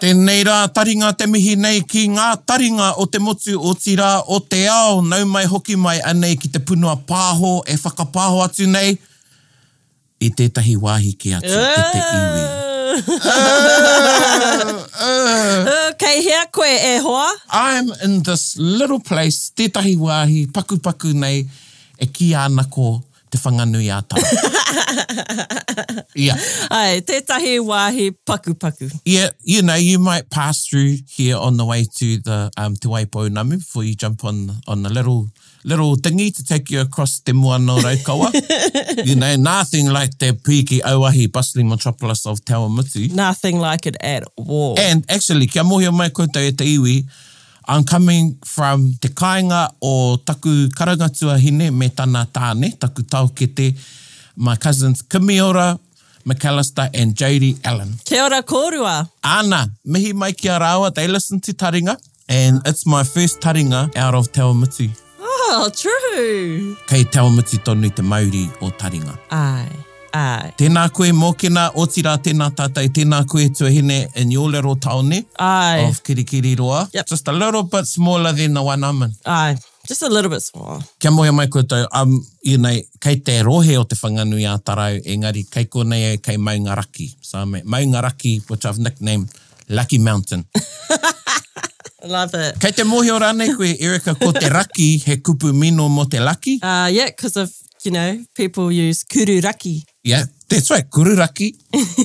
Tēnei rā taringa te mihi nei ki ngā taringa o te motu otirā o te ao nau mai hoki mai anei ki te punua pāho e whakapāho atu nei i tētahi wāhi kē atu i te iwi. Ur, ur, ur. Ur, kei hea koe e hoa? I'm in this little place, tētahi wāhi pakupaku nei e kīia ana ko Te Whanganui-a-Tara. Yeah. Aye, tetahi wahi pakupaku. Yeah, you know, you might pass through here on the way to the um Te Waipounamu before you jump on on the little little dingy to take you across Te Moana o Raukawa. You know, nothing like te pīki auahi bustling metropolis of Te Awamutu. Nothing like it at all. And actually, kia mohio mai koutou e te iwi, I'm coming from te kāinga o taku karanga tuahine me tana tāne, taku taokete, my cousins Kimiora McAllister and Jodie Allen. Kia ora kōrua. Ana, mihi mai ki a rāua, they listen to taringa and it's my first taringa out of Te Awamutu. Oh, true! Kei Te Awamutu tonu te mauri o Taringa. Ae, ae. Tēnā koe Mōkena, otirā tēnā tātou, tēnā koe Tuahine in your little taone Ae. of Kirikiriroa. Yep. Just a little bit smaller than the one I'm in. Ae, just a little bit smaller. Kia moea mai koutou, I'm, you know, kei te rohe o Te Whanganui-ā-Tarau, engari kei konei au kei Maunga Raki. So I'm at Maunga Raki, which I've nicknamed. Lucky Mountain. Love it. Kei te mōhio rānei koe, Erica, ko te raki he kupu mino mō te laki? Uh, yeah, because of, you know, people use kuru raki. Yeah, that's right, kuru raki.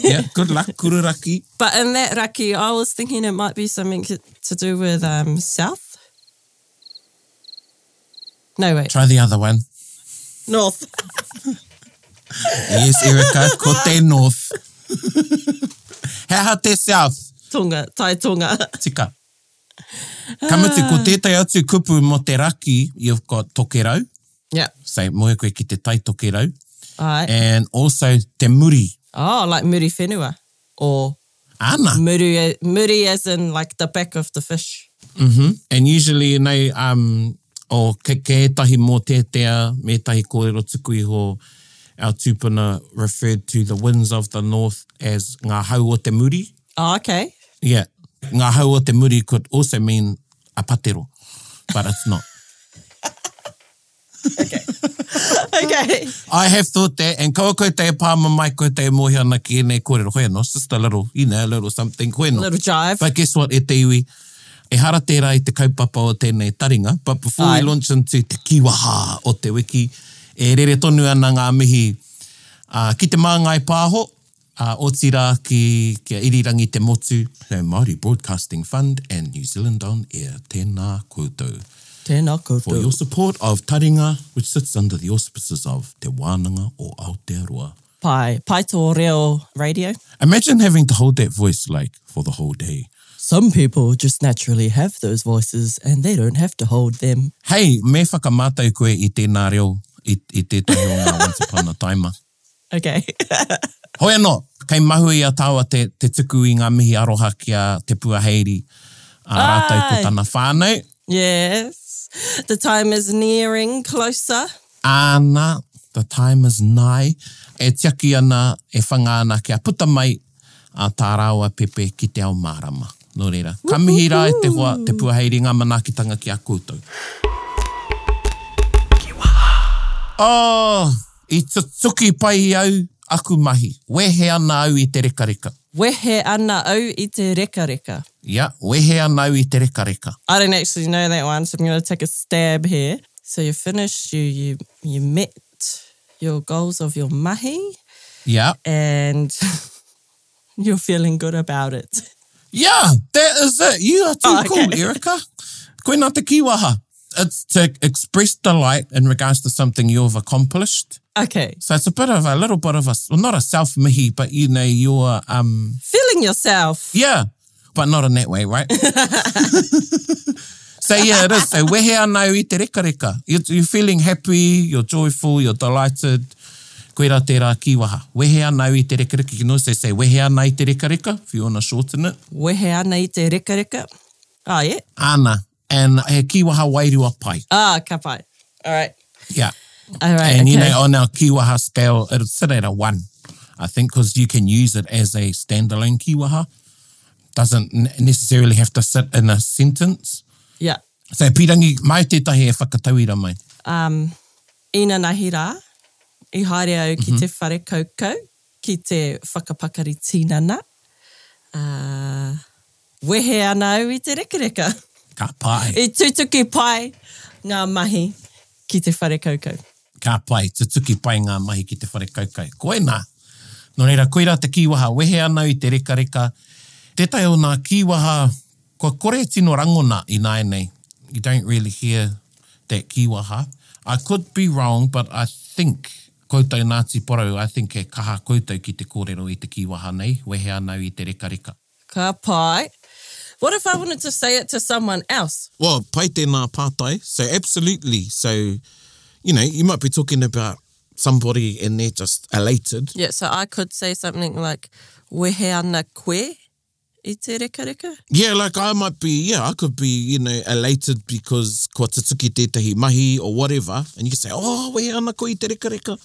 yeah, good luck, kuru raki. But in that raki, I was thinking it might be something to do with um, south. No wait. Try the other one. North. yes, Erica, ko te north. He aha te south? Tonga, tai tonga. Tika. Ka mutu, ko tētai atu kupu mo te raki, you've got tokerau. Yeah. So, moe koe ki te tai tokerau. Ai. And also, te muri. Oh, like muri whenua. or Ana. muru, muri as in like the back of the fish. Mhm. And usually ēnei um oh kei kei ētahi mōteatea me ētahi kōrero tuku iho our tūpuna referred to the winds of the north as ngā hau o te muri. Oh okay. Yeah. Ngā hau o te muri could also mean a patero but it's not. Okay. I have thought that, and kaua koe tei pāma mai koe tei mōhio ana ki ēnei kōrero, koe anō, it's just a little, you know, a little something, koe anō. A little jive. But guess what, e te iwi, ehara tērā i te kaupapa o tēnei taringa, but before we launch into te kīwaha o te wiki, e rere tonu ana ngā mihi ki te māngai pāho, Ā, otirā ki, kia irirangi te motu. Te Māori Broadcasting Fund and New Zealand On Air, tēnā koutou. Tēnā koutou. For your support of Taringa, which sits under the auspices of Te Wānanga o Aotearoa. Pai, pai tō reo radio. Imagine having to hold that voice like for the whole day. Some people just naturally have those voices and they don't have to hold them. Hei, me whakamātau koe i tēnā reo, i, i tētahi o ngā once upon a timer. Okay. Hoi anō, kei mahue i a tāua te, te tuku i ngā mihi aroha ki a Te Puaheiri, ā rātou ko Āe! tana whānau. Yes. The time is nearing closer. Āna, the time is nigh, e tiaki ana, e whanga ana kia puta mai a tā rāua pepe ki te ao mārama. Nō reira, ka mihi rā e te hoa, Te Puaheiri, ngā manaakitanga ki a koutou. Kiwaha! Oh! I tutuki pai au aku mahi. Wehe ana au i te rekareka. Wehe ana au i te rekareka. Ia, wehe ana au i te rekareka. I don't actually know that one, so I'm going to take a stab here. So you finished, you you you met your goals of your mahi. Ia. And you're feeling good about it. Yeah, that is it. You are too oh, cool, okay. Erica. Koe nā te kiwaha. It's to express delight in regards to something you've accomplished. Okay. So it's a bit of a little bit of a, well, not a self-mihi, but you know, you're... Um, feeling yourself. Yeah, But not in that way, right? so yeah, it is. So wehe ana au i te reka reka. You're, you're feeling happy, you're joyful, you're delighted. Koira tērā kīwaha. Wehe ana au i te reka reka. You can also say wehe ana i te reka reka, if you want to shorten it. Wehe ana i te reka reka. Ah, yeah. Ana. And he kīwaha wairua pai. Ah, ka pai. All right. Yeah. All right, And, okay. you know, on our kīwaha scale, it'll sit at a one, I think, because you can use it as a standalone kīwaha. Doesn't necessarily have to sit in a sentence. Yeah. So, pirangi, mai tētahi e whakatauira mai. Um, inanahi rā, i haere au ki mm -hmm. te whare kaukau, ki te whakapakari tīnana. Uh, Wehe ana au i te rekereka. Ka pai. I tutuki pai ngā mahi ki te whare kaukau. Ka pai, tutuki pai ngā mahi ki te whare kaukau. Koinā. Nō reira, koirā te kīwaha, wehe ana au i te rekareka. Tētahi o nā kīwaha kua kore e tino rangona ināianei. You don't really hear that kīwaha. I could be wrong, but I think koutou Ngāti Porou, I think he kaha koutou ki te kōrero i te kīwaha nei, wehe ana au i te rekareka. Ka pai. What if I wanted to say it to someone else? Well, pai tēnā pātai. So, absolutely. So, you know, you might be talking about somebody and they're just elated. Yeah, so I could say something like, wehe ana koe i te rekareka? Yeah, like I might be, yeah, I could be, you know, elated because kua tutuki tētahi mahi or whatever, and you could say, oh, wehe ana koe i te rekareka.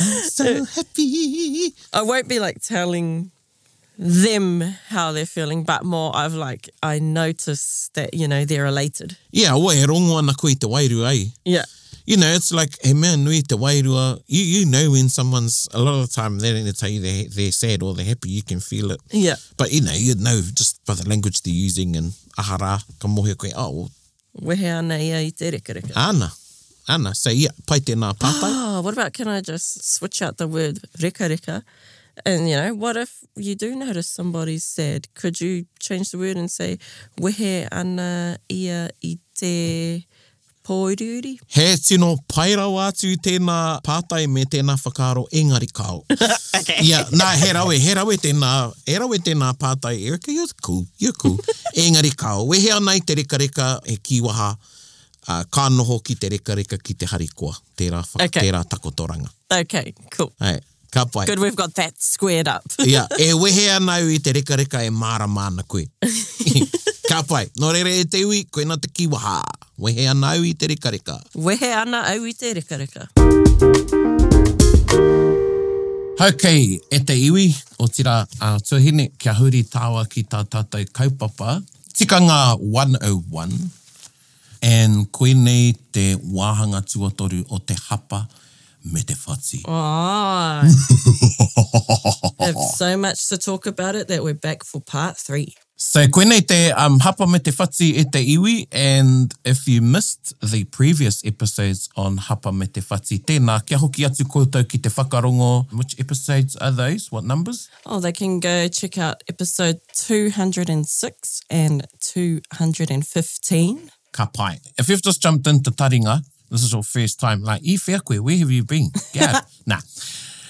I'm so uh, happy. I won't be like telling them how they're feeling, but more I've like, I notice that, you know, they're elated. Yeah, oe, e rongo ana koe i te wairu, ai. Yeah you know, it's like, hey man, nui te wairua. You, you know when someone's, a lot of the time, they don't tell you they're, they're sad or they're happy, you can feel it. Yeah. But you know, you know just by the language they're using and ahara, ka mohi koe, oh. Well, Wehe ana ia i te rekereke. Ana, ana, so ia, pai tēnā pātai. Oh, what about can I just switch out the word rekareka and you know, what if you do notice somebody's sad, could you change the word and say wehe ana ia i te pōuriuri? He tino pai rawa atu tēnā pātai me tēnā whakaaro engari kāo. Ia, nā, he rawe, he rawe tēnā, he rawe tēnā pātai Erica, you're cool, you're cool. Engari kāo, wehe ana i te rekareka he kīwaha, ā, ka noho ki te rekareka ki te harikoa, tērā whaka, tērā takotoranga. Okay, cool. Hei. Ka pai. Good we've got that squared up. Ia, e wehe ana au i te rekareka e mārama ana koe. Ka pai. Nō reira e te iwi, koina te kīwaha. Wehe ana au i te rekareka. Wehe ana au i te rekareka. Okay, e te iwi, otirā, a Tuhine, kia huri tāua ki tā tātou kaupapa, Tikanga 101. And koinei te wāhanga tuatoru o te hapa me te whati. Oh. Have so much to talk about it that we're back for part three. So koinei te um hapa me te whati e te iwi and if you missed the previous episodes on hapa me te whati, tēnā kia hoki atu koutou ki te whakarongo, which episodes are those, what numbers? Oh, they can go check out episode 206 and 215. Ka pai. If you've just jumped into taringa, this is your first time, like, i whea koe, where have you been? Gad, nah.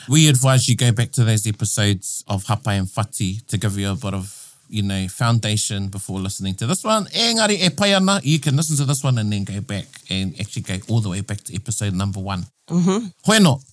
We advise you go back to those episodes of Hapa and Whati to give you a bit of you know, foundation before listening to this one. E ngari e pai ana, you can listen to this one and then go back and actually go all the way back to episode number one. Mm -hmm. Hoi no,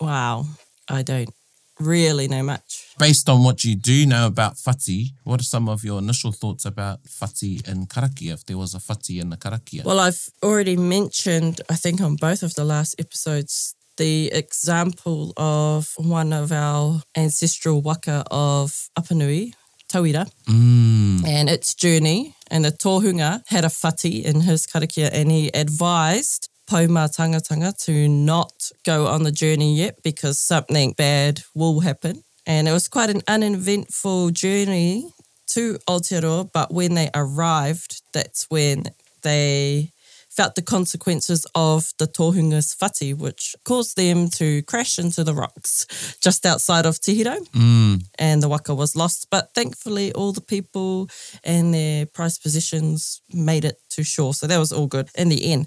Wow, I don't really know much. Based on what you do know about whati, what are some of your initial thoughts about whati in karakia, if there was a whati in the karakia? Well, I've already mentioned, I think on both of the last episodes, the example of one of our ancestral waka of Apanui, Tauira, mm. and its journey. And the tohunga had a whati in his karakia and he advised Poma tanga to not go on the journey yet because something bad will happen. And it was quite an uneventful journey to Aotearoa, but when they arrived, that's when they felt the consequences of the Tohunga's Fati, which caused them to crash into the rocks just outside of Tihiro. Mm. And the waka was lost. But thankfully, all the people and their prized possessions made it to shore. So that was all good in the end.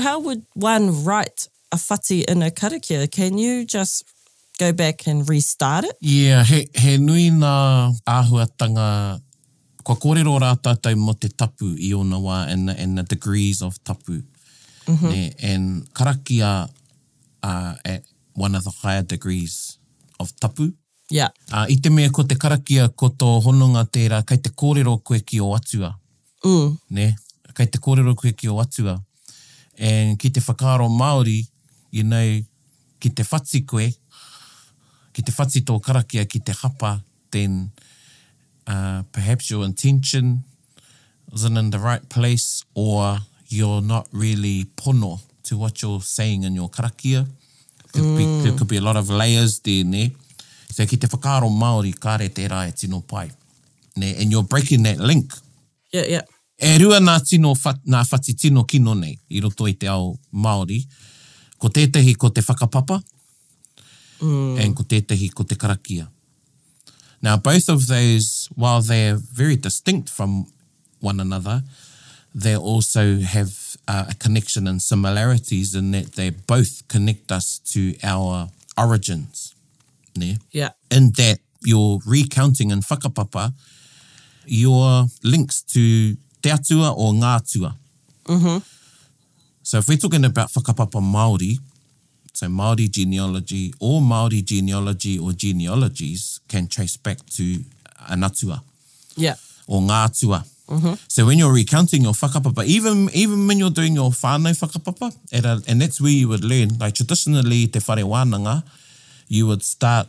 how would one write a fati in a karakia? Can you just go back and restart it? Yeah, he, he nui nā āhuatanga kua kōrero rātātou mo te tapu i ona wā and, the, and the degrees of tapu. Mm -hmm. ne, and karakia are at one of the higher degrees of tapu. Ia. Ā, i te mea ko te karakia ko tō hononga tērā kei te kōrero koe ki ō atua. Nē? Kei te kōrero koe ki ō atua. And ki te whakaaro Māori, you know, ki te whati koe, ki te whati tō karakia ki te hapa, then, ā, perhaps your intention, isn't in the right place or you're not really pono to what you're saying in your karakia. Could be, there could be a lot of layers there, nē. So ki te whakaaro Māori, kāre tērā e tino pai. Nē, and you're breaking that link. Yeah, yeah. E rua nā tino, nā whati tino kino nei i roto i te ao Māori. Ko tētehi ko te whakapapa and ko tētehi ko te karakia. Now, both of those, while they're very distinct from one another, they also have uh, a connection and similarities in that they both connect us to our origins. Ne? Yeah. In that you're recounting in whakapapa, your links to te atua o ngā atua. Mm-hmm. So if we're talking about whakapapa Māori, so Māori genealogy, all Māori genealogy or genealogies can trace back to an atua, yeah. or ngā atua. Mm -hmm. So when you're recounting your whakapapa, even, even when you're doing your whānau whakapapa, and, uh, and that's where you would learn, like traditionally te whare wānanga, you would start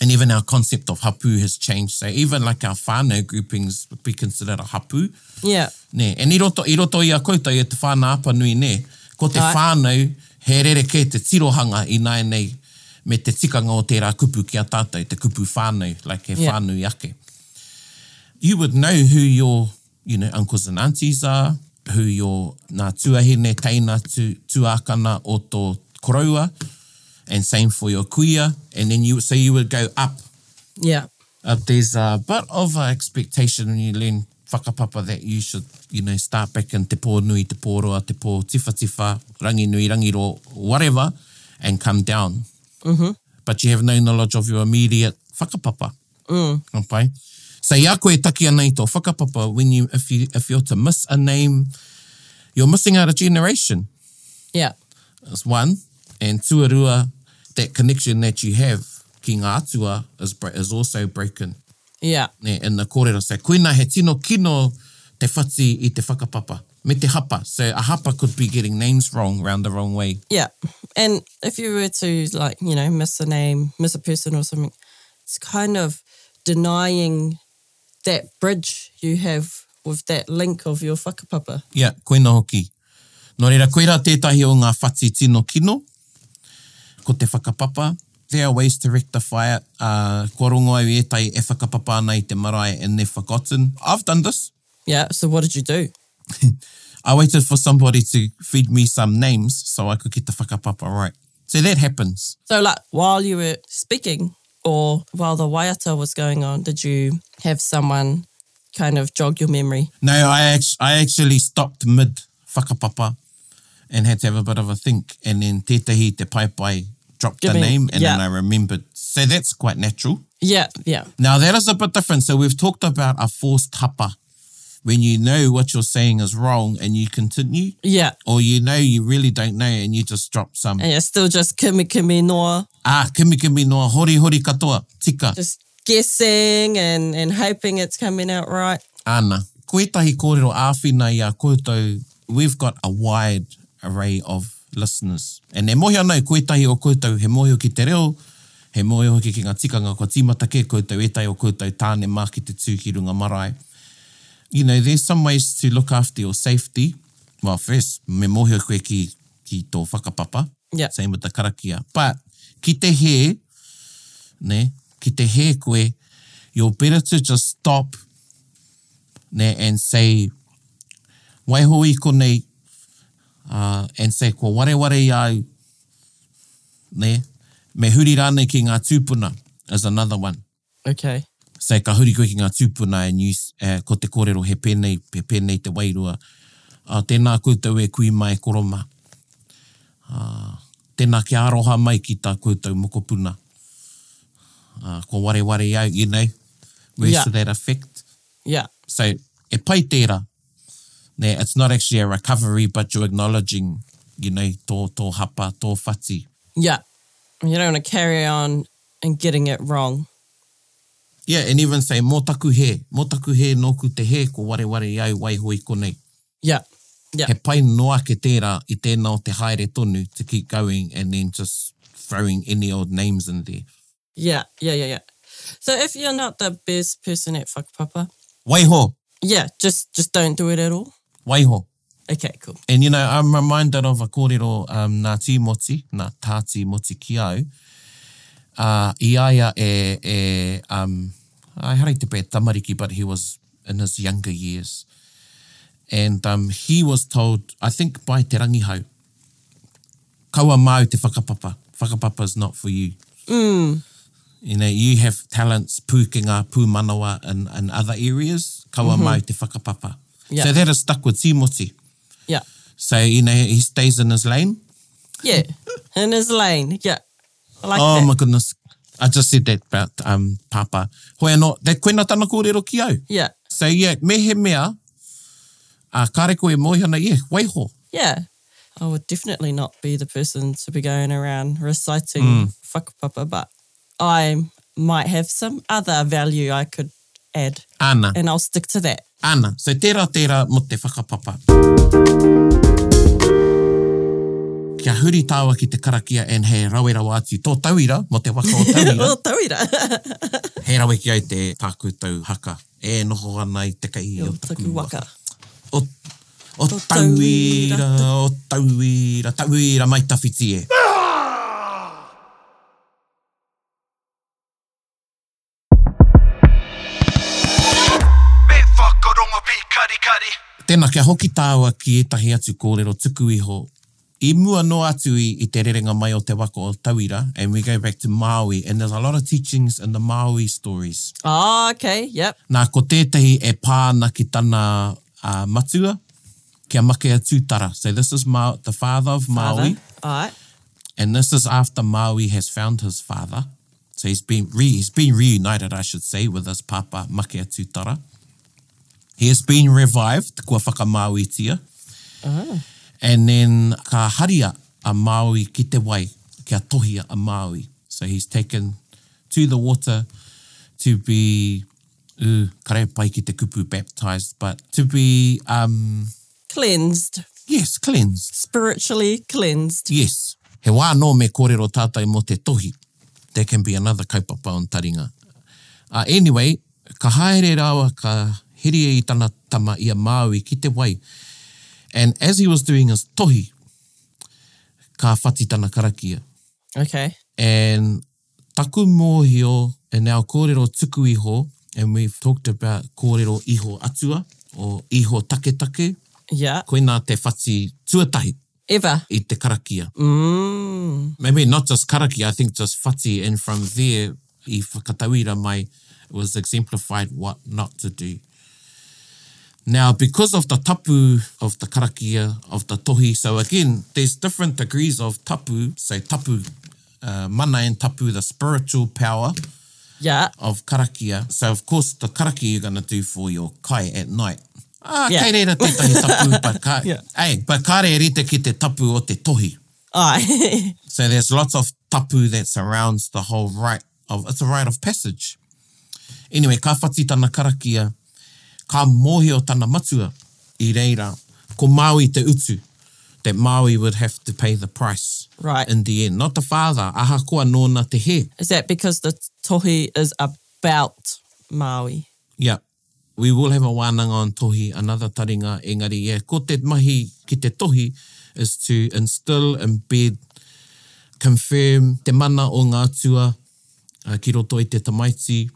and even our concept of hapū has changed. So even like our whānau groupings would be considered a hapū. Yeah. Ne, and i roto, i roto i a koutou, i a Te Whānau Apanui, ne, ko te Ai. whānau, he rerekē te tirohanga i nāianei me te tikanga o tērā kupu ki a tātou, te kupu whānau, like he yeah. whānui ake. You would know who your you know, uncles and aunties are, who your, nā tuahine, teina, tu, tuākana o tō koroua, and same for your kuia, and then you, so you would go up. Yeah. Uh, there's a bit of a expectation when you learn whakapapa that you should, you know, start back in te pō nui, te pō roa, te pō tiwhatiwha, rangi nui, rangi ro, whatever, and come down. Mm-hmm. But you have no knowledge of your immediate whakapapa. Ka pai. So i a koe e taki ana i tō whakapapa, when you, if you, if you're to miss a name, you're missing out a generation. Yeah. That's one. And tuarua, that connection that you have ki ngā atua is, is also broken. Yeah. Ne, in the kōrero. So koina he tino kino te whati i te whakapapa. Me te hapa. So a hapa could be getting names wrong, round the wrong way. Yeah. And if you were to, like, you know, miss a name, miss a person or something, It's kind of denying that bridge you have with that link of your whakapapa. Ia, koina hoki. Nō reira, koirā tētahi o ngā whati tino kino, ko te whakapapa. There are ways to rectify it, ā, kua rongo au i ētahi e whakapapa ana i te marae and they've forgotten. I've done this. Yeah, so what did you do? I waited for somebody to feed me some names so I could get the whakapapa right. So that happens. So like while you were speaking or while the waiata was going on, did you have someone kind of jog your memory? No, I, I actually stopped mid whakapapa and had to have a bit of a think and then tetahi te paipai pai dropped Give the me, name and yeah. then I remembered. So that's quite natural. Yeah, yeah. Now that is a bit different. So we've talked about a forced tapa when you know what you're saying is wrong and you continue. Yeah. Or you know you really don't know and you just drop some. And you're still just kimi kimi noa. Ah, kimi kimi noa, hori hori katoa, tika. Just guessing and and hoping it's coming out right. Ana, ko etahi korero awhina i a koutou, we've got a wide array of listeners and e mohi ana ko etahi o koutou he mohio ki te reo, he mohio hoki ki nga tikanga kua timata ke koutou etahi o koutou tane ma ki te tu ki runga marae. You know, there's some ways to look after your safety, well first me mohio koe ki ki tō whakapapa, yeah. same with the karakia. But, ki te hē, ne, ki te hē koe, you're better to just stop, ne, and say, waiho i konei, uh, and say, kua wareware i au, ne, me huri rānei ki ngā tūpuna, is another one. Okay. So ka huri koe ki nga tupuna and you e ko te korero he penei, he penei te wairua. Ah, tena koutou e kui mai e koro ma. Ah, tena kia aroha mai ki ta koutou mokopuna. Ah, kua wareware au, you know, words yeah. to that effect. Yeah. So, e pai tera. Ne, it's not actually a recovery, but you're acknowledging, you know, to, to hapa, to whati. Yeah. You don't want to carry on and getting it wrong. Yeah, and even say, mō taku hē, mō taku hē, nōku te hē, ko wareware i au waiho i konei. Yeah, yeah. He pai noa ake tērā i tēnā o te haere tonu to keep going and then just throwing any old names in there. Yeah, yeah, yeah, yeah. So if you're not the best person at whakapapa. Waiho! Yeah, just, just don't do it at all. Waiho! Okay, cool. And you know, I'm reminded of a kōrero um, nā Tīmoti, nā Tā Tīmoti ki au, uh, i aia e, e um, I hate to be tamariki, but he was in his younger years. And um, he was told, I think by Te Rangihau, kaua māu te whakapapa, whakapapa is not for you. You know, you have talents, pūkenga, pūmanawa in, in other areas, kaua mm-hmm. māu te whakapapa. Yeah. So that has stuck with Tīmoti. Yeah. So, you know, he stays in his lane. Yeah, in his lane, yeah. I like that. Oh my goodness. I just said that about um, Pāpā. Hoi anō, that koina tana kōrero ki au. Yeah. So yeah, mehemea, uh, kāre koe e moe ana, yeah, waiho. Yeah. I would definitely not be the person to be going around reciting mm. whakapapa, but I might have some other value I could add Ana. and I'll stick to that. Ana. So tērā, tērā mō te whakapapa. Kia huri tāua ki te karakia and he rawe rawa atu tō tauira mō te waka o tauira. Mō tauira. He rawe ki ai te tā koutou haka e noho ana i te kei o taku waka. O, o tauira, o tauira, tauira mai tawhiti e. Me whakarongo pīkarikari. Tēnā, kia hoki tāua ki ētahi atu kōrero tuku iho i mua noa atu i te rerenga mai o te waka o tauira and we go back to Māui and there's a lot of teachings in the Māui stories. Ah, ok, yep. Nā, ko tētahi e pā ana ki tana matua, kia make a Tūtara. So this is Māui, the father of Māui. Father, alright. And this is after Māui has found his father. So he's been, re, he's been reunited, I should say, with his pāpā Makea Tūtara. He has been revived, kua whakamāoitia. Oh. And then ka haria a Māui ki te wai, kia tohia a Māui. So he's taken to the water to be, uh, kare pai ki te kupu baptised, but to be um, cleansed. Yes, cleansed. Spiritually cleansed. Yes. He wā anō me kōrero tātou mō te tohi. That can be another kaupapa on taringa. Uh, anyway, ka haere rāua ka herie i tana tama i a Māui ki te wai. And as he was doing his tohi, ka whati tana karakia. Okay. And Taku mōhio in our kōrero tuku iho, and we've talked about kōrero iho atua, or iho taketake, Yeah. koinā te whati tuatahi. Ever. I te karakia. Umm. Maybe not just karakia, I think just whati, and from there, i whakatauira mai, it was exemplified what not to do. Now, because of the tapu of the karakia, of the tohi, so again, there's different degrees of tapu, say tapu, uh, mana and tapu, the spiritual power yeah. of karakia. So, of course, the karakia you're going to do for your kai at night. Ah, yeah. kei reira tētahi tapu, but, ka, yeah. hey, but kāre e rite ki te tapu o te tohi. Aye. so there's lots of tapu that surrounds the whole rite of, it's a rite of passage. Anyway, ka whati tana karakia, ka mōhio tana matua i reira ko Māui te utu, that Māui would have to pay the price Right. in the end, not the father, ahakoa nōna te hē. Is that because the tohi is about Māui? Yeah. We will have a wānanga on tohi, another taringa, engari yeah, ko te mahi ki te tohi is to instill, embed, confirm te mana o ngā atua ki roto i te tamaiti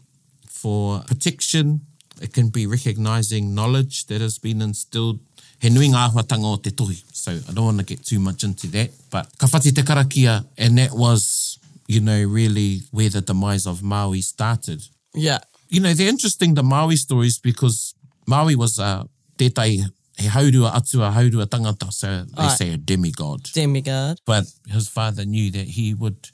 for protection, it can be recognising knowledge that has been instilled, he nui ngā āhuatanga o te tohi, so I don't want to get too much into that, but ka whati te karakia and that was, you know, really where the demise of Māui started. Yeah. You know, they're interesting, the Maui stories, because Maui was a tētai he haurua atu a haurua tangata. So they right. say a demigod. Demigod. But his father knew that he would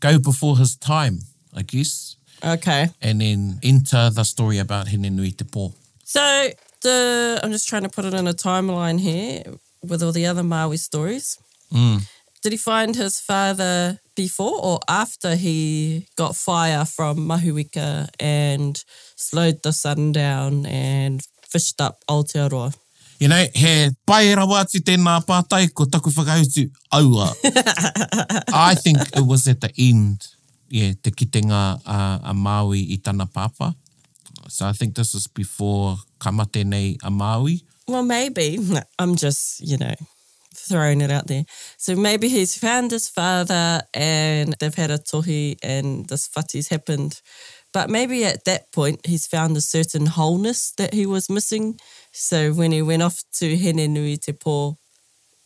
go before his time, I guess. Okay. And then enter the story about Hine Nui Te Pō. So the, I'm just trying to put it in a timeline here with all the other Māui stories. Mm. Did he find his father before or after he got fire from Mahuika and slowed the sun down and fished up Aotearoa? You know, he pai rawa atu tēnā pātai, ko taku whakautu, aua. I think it was at the end, yeah, te kitenga a, a Māui i tana pāpā. So I think this is before ka mate nei a Māui. Well, maybe. I'm just, you know, throwing it out there. So maybe he's found his father and they've had a tohi and this whati's happened. But maybe at that point he's found a certain wholeness that he was missing. So when he went off to Hene Nui Te Pō,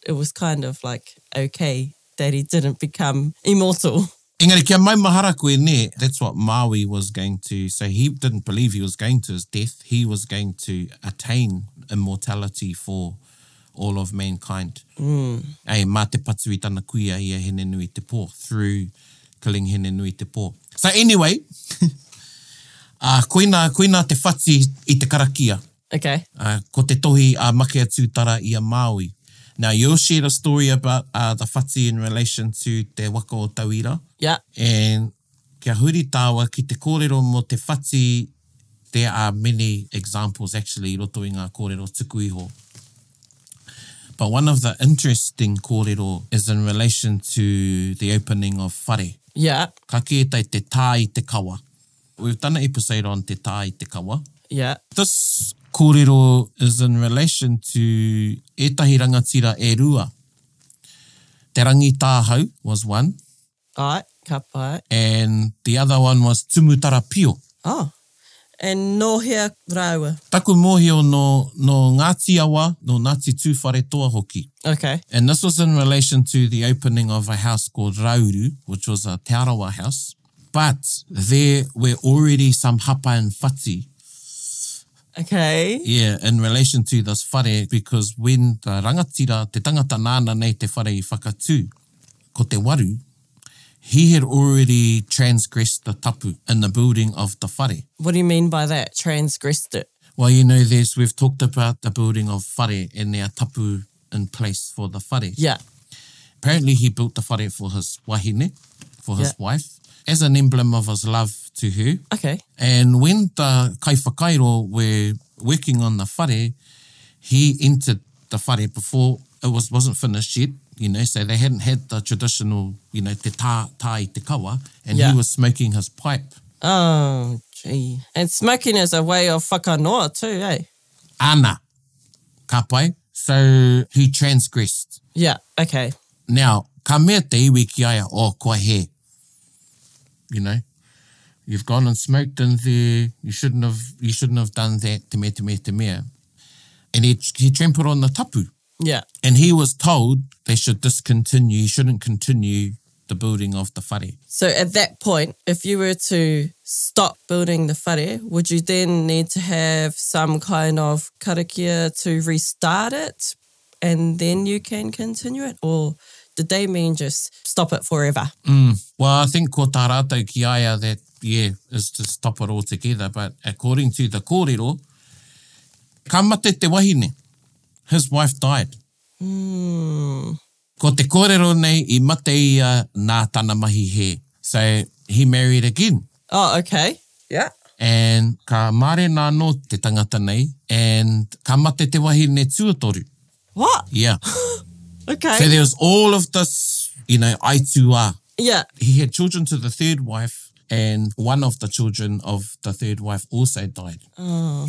it was kind of like okay that he didn't become immortal. Engari, kia mai mahara koe ne, that's what Maui was going to, so he didn't believe he was going to his death, he was going to attain immortality for all of mankind. Mm. Ei, mā te patu i tana kuia ia hene nui te pō, through killing hene nui te pō. So anyway, uh, koina, koina te whati i te karakia. Okay. Uh, ko te tohi a Makea Tūtara i a Māui. Now, you shared a story about uh, the whati in relation to te waka o Tauira. Yeah. And kia huri tāua ki te kōrero mō te whati, there are many examples actually roto i ngā kōrero tuku iho. But one of the interesting kōrero is in relation to the opening of whare. Yeah. Ka kētai te tā i te kawa. We've done a episode on te tā i te kawa. Yeah. This kōrero is in relation to ētahi rangatira e rua. Te Rangitāhau was one. Ai, ka pai. And the other one was Tumutarapio. Oh. And nō hea rāua? Taku mōhio nō, nō Ngāti Awa, nō Ngāti Tūwharetoa hoki. Okay. And this was in relation to the opening of a house called Rauru, which was a Te Arawa house. But there were already some hapa and whati. Okay. Yeah, in relation to this whare, because when the rangatira, te tangata nāna nei te whare i whakatū, ko Te Waru, he had already transgressed the tapu in the building of the whare. What do you mean by that, transgressed it? Well, you know, there's, we've talked about the building of whare, and there are tapu in place for the whare. Yeah. Apparently he built the whare for his wahine, for his yeah. wife, as an emblem of his love to her. Okay. And when the kaiwhakairo were working on the whare, he entered the whare before it was, wasn't finished yet you know, so they hadn't had the traditional, you know, te tā, tā i te kawa, and yeah. he was smoking his pipe. Oh, gee. And smoking is a way of whakanoa too, eh? Ana. Ka pai. So, he transgressed. Yeah, okay. Now, ka mea te iwi ki a ia, oh, kua hē. You know, you've gone and smoked in there, you shouldn't have, you shouldn't have done that, te mea, te mea, te mea. And he, he trampled on the tapu. Yeah. And he was told they should discontinue, you shouldn't continue the building of the whare. So at that point, if you were to stop building the whare, would you then need to have some kind of karakia to restart it and then you can continue it? Or did they mean just stop it forever? Mm. Well, I think ko tā rātou ki aia that, yeah, is to stop it altogether. But according to the kōrero, ka mate te wahine His wife died. Ooh. Ko te kōrero nei i mate ia nā tana mahi hē. So, he married again. Oh, okay. Yeah. And ka mārena anō te tangata nei, and ka mate te wahine tuatoru. What? Yeah. Okay. So there was all of this, you know, aituā. Yeah. He had children to the third wife, and one of the children of the third wife also died. Oh.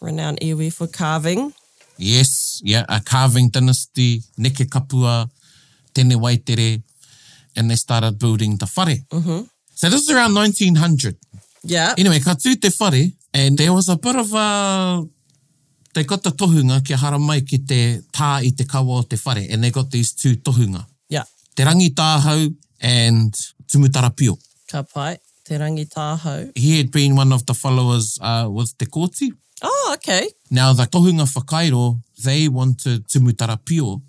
Renowned iwi for carving. Yes, yeah, a carving dynasty, neke kapua, tene waitere, and they started building the whare. So this is around 1900. Yeah. Anyway, ka tū te whare, and there was a bit of a, they got the tohunga kia haramai ki te tā i te kawa o te whare, and they got these two tohunga. Yeah. Te Rangitāhau and Tumutarapio. Ka pai. te rangi tāhau. He had been one of the followers uh, with te kōti. Oh, okay. Now, the Tohunga Whakairo, they wanted to mutara pio,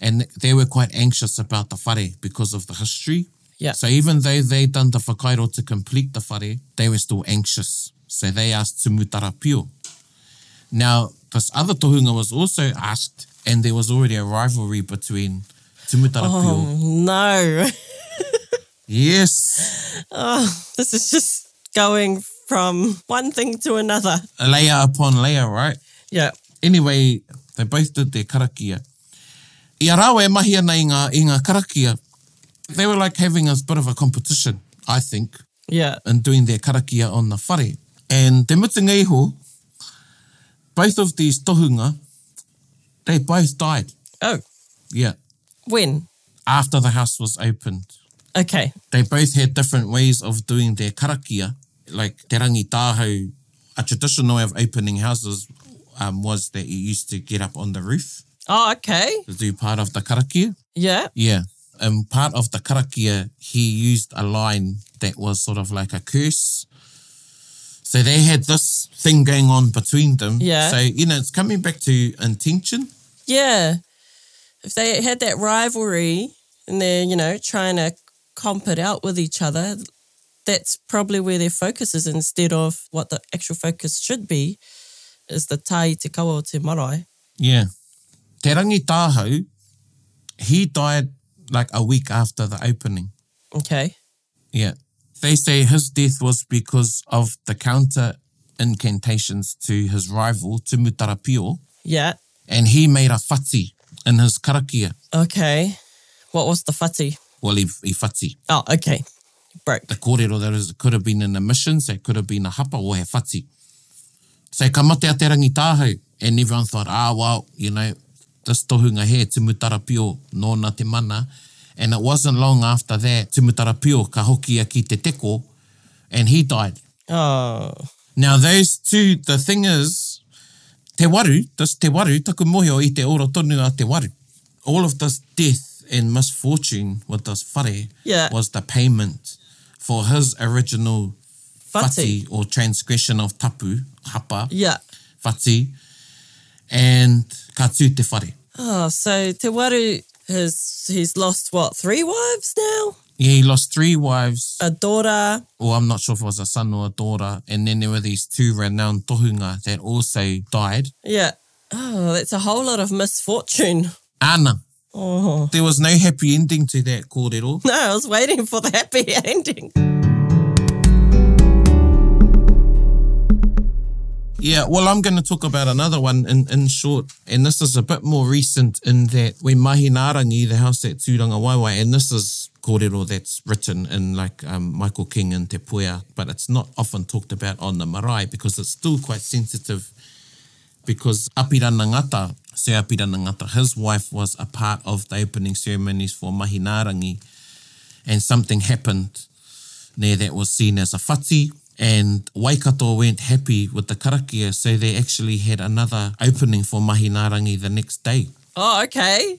and they were quite anxious about the whare because of the history. Yeah. So even though they done the whakairo to complete the whare, they were still anxious. So they asked to mutara pio. Now, this other tohunga was also asked, and there was already a rivalry between Tumutara oh, Pio. Oh, no. yes. Oh, this is just going from one thing to another. A layer upon layer, right? Yeah. Anyway, they both did their karakia. I ara e mahi ana i ngā, i ngā karakia. They were like having a bit of a competition, I think. Yeah. And doing their karakia on the whare. And te mutu ngai ho, both of these tohunga, they both died. Oh. Yeah. When? After the house was opened. Okay. They both had different ways of doing their karakia. like terangi tāhau, a traditional way of opening houses um, was that you used to get up on the roof. Oh, okay. To do part of the karakia. Yeah. Yeah. And part of the karakia, he used a line that was sort of like a curse. So they had this thing going on between them. Yeah. So, you know, it's coming back to intention. Yeah. If they had that rivalry and they're, you know, trying to comp it out with each other, that's probably where their focus is instead of what the actual focus should be is the tai te kawa o te marae. Yeah. Te rangi tāhau, he died like a week after the opening. Okay. Yeah. They say his death was because of the counter incantations to his rival, Tumutarapio. Yeah. And he made a whati in his karakia. Okay. What was the whati? Well, he, he whati. Oh, okay broke. The kōrero that is, could have been in the missions, that could have been a hapa or he whati. So ka mate a te rangi tāhau, and everyone thought, ah, well, you know, This tohunga he Tumu Tarapio nona te mana and it wasn't long after that Tumu Tarapio ka hokia ki Te Teko and he died. Aww. Now those two, the thing is, Te Waru, this Te Waru, taku mohio i te ora tonu a Te Waru. All of this death and misfortune with this whare yeah. was the payment for his original fati or transgression of tapu, hapa, yeah. fati, and katsu te whare. Oh, so te waru has, he's lost, what, three wives now? Yeah, he lost three wives. A daughter. Well, I'm not sure if it was a son or a daughter. And then there were these two renowned tohunga that also died. Yeah. Oh, that's a whole lot of misfortune. Anna. Oh. There was no happy ending to that kōrero. No, I was waiting for the happy ending. Yeah, well, I'm going to talk about another one in, in short, and this is a bit more recent in that when Mahinarangi, the house at Tūranga Waiwai, and this is kōrero that's written in like um, Michael King and Te Puia, but it's not often talked about on the marae because it's still quite sensitive because Apiranangata Sir Apiranangata. His wife was a part of the opening ceremonies for Mahinarangi, and something happened there that was seen as a fati. And Waikato weren't happy with the karakia, so they actually had another opening for Mahinarangi the next day. Oh, okay.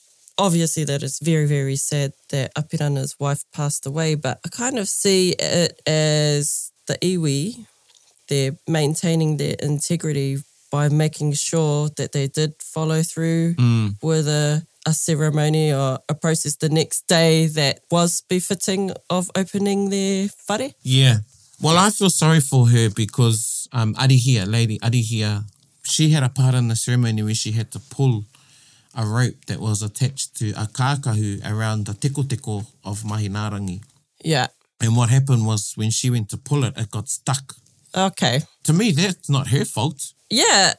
obviously that is very, very sad that Apirana's wife passed away, but I kind of see it as the iwi, they're maintaining their integrity by making sure that they did follow through mm. with a, a ceremony or a process the next day that was befitting of opening their whare. Yeah. Well, I feel sorry for her because um, Arihia, Lady Arihia, she had a part in the ceremony where she had to pull a rope that was attached to a kākahu around the tekoteko of Mahinarangi. Yeah. And what happened was when she went to pull it, it got stuck okay. To me, that's not her fault. Yeah.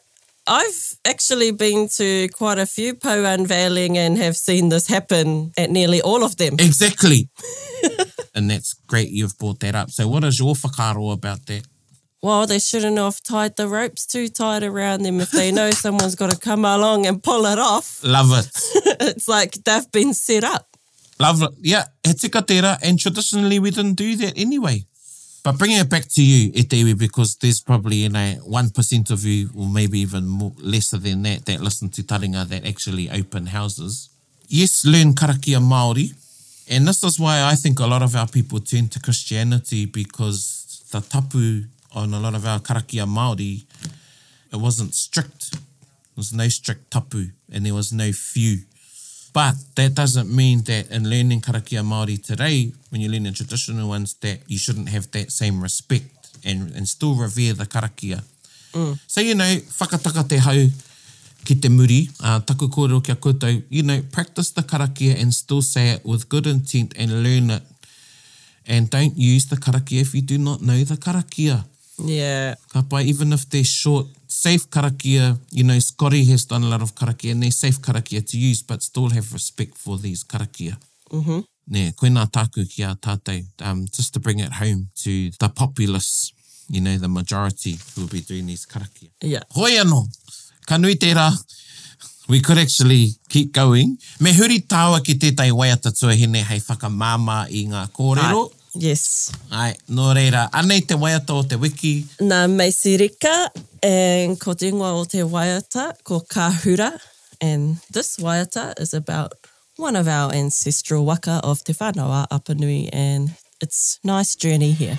I've actually been to quite a few Po unveiling and have seen this happen at nearly all of them. Exactly. and that's great you've brought that up. So what is your whakaro about that? Well, they shouldn't have tied the ropes too tight around them if they know someone's got to come along and pull it off. Love it. it's like they've been set up. Love it. Yeah, he tika tera, and traditionally we didn't do that anyway. But bringing it back to you, Etewi, because there's probably you know one percent of you, or maybe even more, lesser than that, that listen to Taringa that actually open houses. Yes, learn Karakia Maori, and this is why I think a lot of our people turn to Christianity because the tapu on a lot of our Karakia Maori, it wasn't strict. There was no strict tapu, and there was no few. But that doesn't mean that in learning karakia Māori today, when you learn the traditional ones, that you shouldn't have that same respect and, and still revere the karakia. Mm. So, you know, whakataka te hau ki te muri, uh, taku kōrero ki a koutou, you know, practice the karakia and still say it with good intent and learn it. And don't use the karakia if you do not know the karakia. Yeah. Ka pai, even if they're short, safe karakia, you know, Scotty has done a lot of karakia, and they're safe karakia to use, but still have respect for these karakia. Mm-hmm. Nē, koinā tāku ki a tātou, um, just to bring it home to the populace, you know, the majority who will be doing these karakia. Ia. Hoi anō, ka nui tērā, we could actually keep going. Me huri tāua ki tētahi waiata tuahine hei whakamāmā i ngā kōrero. Ai. Yes. Ai, nō reira, anei te waiata o te wiki. Nā Macy Rika, and ko te ingoa o te waiata, ko Ka Hura, and this waiata is about one of our ancestral waka of Te Whanawa, Apanui, and it's nice journey here.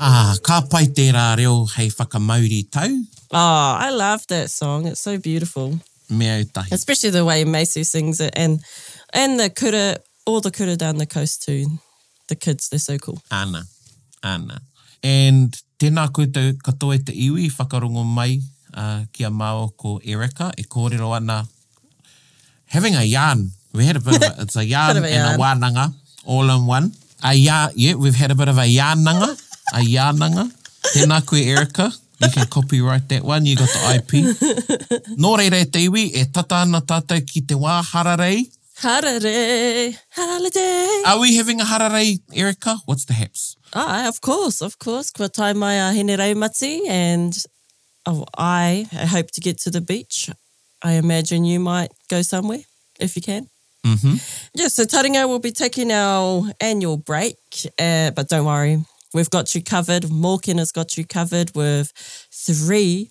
Ah, ka pai tērā reo hei whakamauri tau. Oh, I love that song, it's so beautiful. Me au tahi. Especially the way Macy sings it and and the kura, all the kura down the coast too. the kids, they're so cool. Ana, ana. And tēnā koutou katoa e te iwi whakarongo mai ki a Mao ko Erica e kōrero ana having a yarn, we had a bit of a, it's a yarn and a wānanga all in one. A yarn, yeah, we've had a bit of a yarnanga, a yarnanga. Tēnā koe Erica, you can copyright that one, you got the IP. Nō reira e te iwi, e tata ana tātou ki te wā hararei, Hararei. Holiday. Are we having a hararei, Erica? What's the haps? Ah, of course, of course. Kua tai mai a hene reumati and oh, I hope to get to the beach. I imagine you might go somewhere if you can. Mm-hmm. Yeah, so Taringa will be taking our annual break, uh, but don't worry, we've got you covered. Morkin has got you covered with three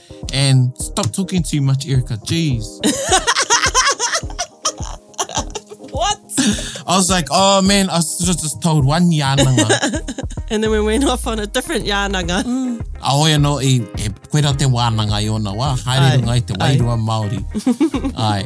And stop talking too much, Erica. Jeez. what? I was like, oh man, I should have just told one yānanga. and then we went off on a different yānanga. Mm. A oia no, e, e koera te wānanga i ona wā, haere runga i te wairua Māori. Ai.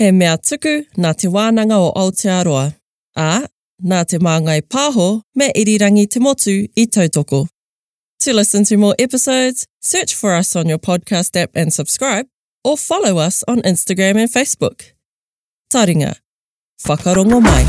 He mea tuku nā Te Wānanga o Aotearoa, ā, nā Te Māngai Pāho me Irirangi Te Motu i tautoko. To listen to more episodes, search for us on your podcast app and subscribe, or follow us on Instagram and Facebook. Taringa, whakarongo mai!